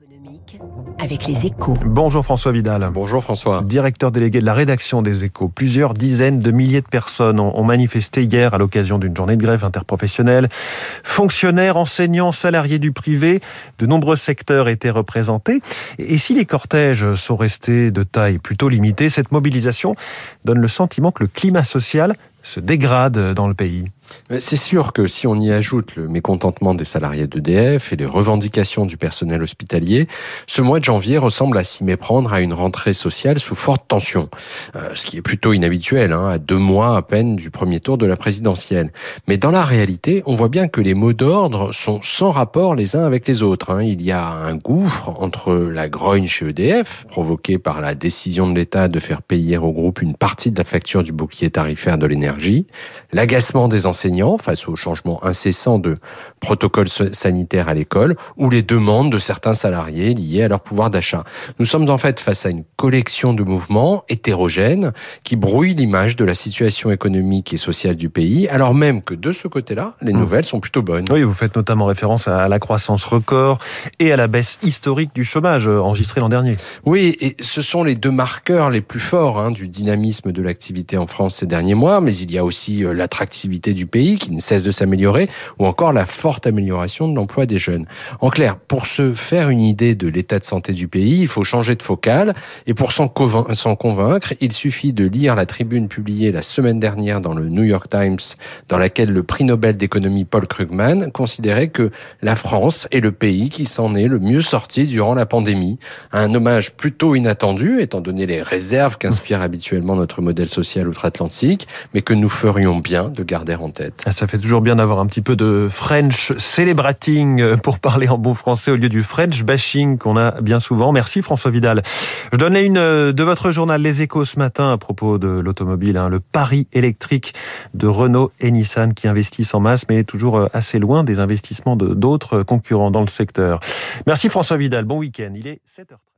économique avec les échos. Bonjour François Vidal. Bonjour François. Directeur délégué de la rédaction des échos. Plusieurs dizaines de milliers de personnes ont manifesté hier à l'occasion d'une journée de grève interprofessionnelle. Fonctionnaires, enseignants, salariés du privé, de nombreux secteurs étaient représentés. Et si les cortèges sont restés de taille plutôt limitée, cette mobilisation donne le sentiment que le climat social se dégrade dans le pays. C'est sûr que si on y ajoute le mécontentement des salariés d'EDF et les revendications du personnel hospitalier, ce mois de janvier ressemble à s'y méprendre à une rentrée sociale sous forte tension, euh, ce qui est plutôt inhabituel, hein, à deux mois à peine du premier tour de la présidentielle. Mais dans la réalité, on voit bien que les mots d'ordre sont sans rapport les uns avec les autres. Hein. Il y a un gouffre entre la grogne chez EDF, provoquée par la décision de l'État de faire payer au groupe une partie de la facture du bouclier tarifaire de l'énergie, l'agacement des enseignants face au changement incessant de protocoles sanitaires à l'école ou les demandes de certains salariés liées à leur pouvoir d'achat. Nous sommes en fait face à une collection de mouvements hétérogènes qui brouillent l'image de la situation économique et sociale du pays, alors même que de ce côté-là, les mmh. nouvelles sont plutôt bonnes. Oui, vous faites notamment référence à la croissance record et à la baisse historique du chômage euh, enregistré l'an dernier. Oui, et ce sont les deux marqueurs les plus forts hein, du dynamisme de l'activité en France ces derniers mois, mais il y a aussi euh, l'attractivité du pays qui ne cesse de s'améliorer, ou encore la forte amélioration de l'emploi des jeunes. En clair, pour se faire une idée de l'état de santé du pays, il faut changer de focale, et pour s'en convaincre, il suffit de lire la tribune publiée la semaine dernière dans le New York Times, dans laquelle le prix Nobel d'économie Paul Krugman considérait que la France est le pays qui s'en est le mieux sorti durant la pandémie. Un hommage plutôt inattendu, étant donné les réserves qu'inspire habituellement notre modèle social outre-Atlantique, mais que nous ferions bien de garder en tête. Ah, ça fait toujours bien d'avoir un petit peu de French celebrating euh, pour parler en bon français au lieu du French bashing qu'on a bien souvent. Merci François Vidal. Je donnais une euh, de votre journal Les Échos ce matin à propos de l'automobile, hein, le pari électrique de Renault et Nissan qui investissent en masse mais toujours euh, assez loin des investissements de d'autres concurrents dans le secteur. Merci François Vidal, bon week-end. Il est 7h30.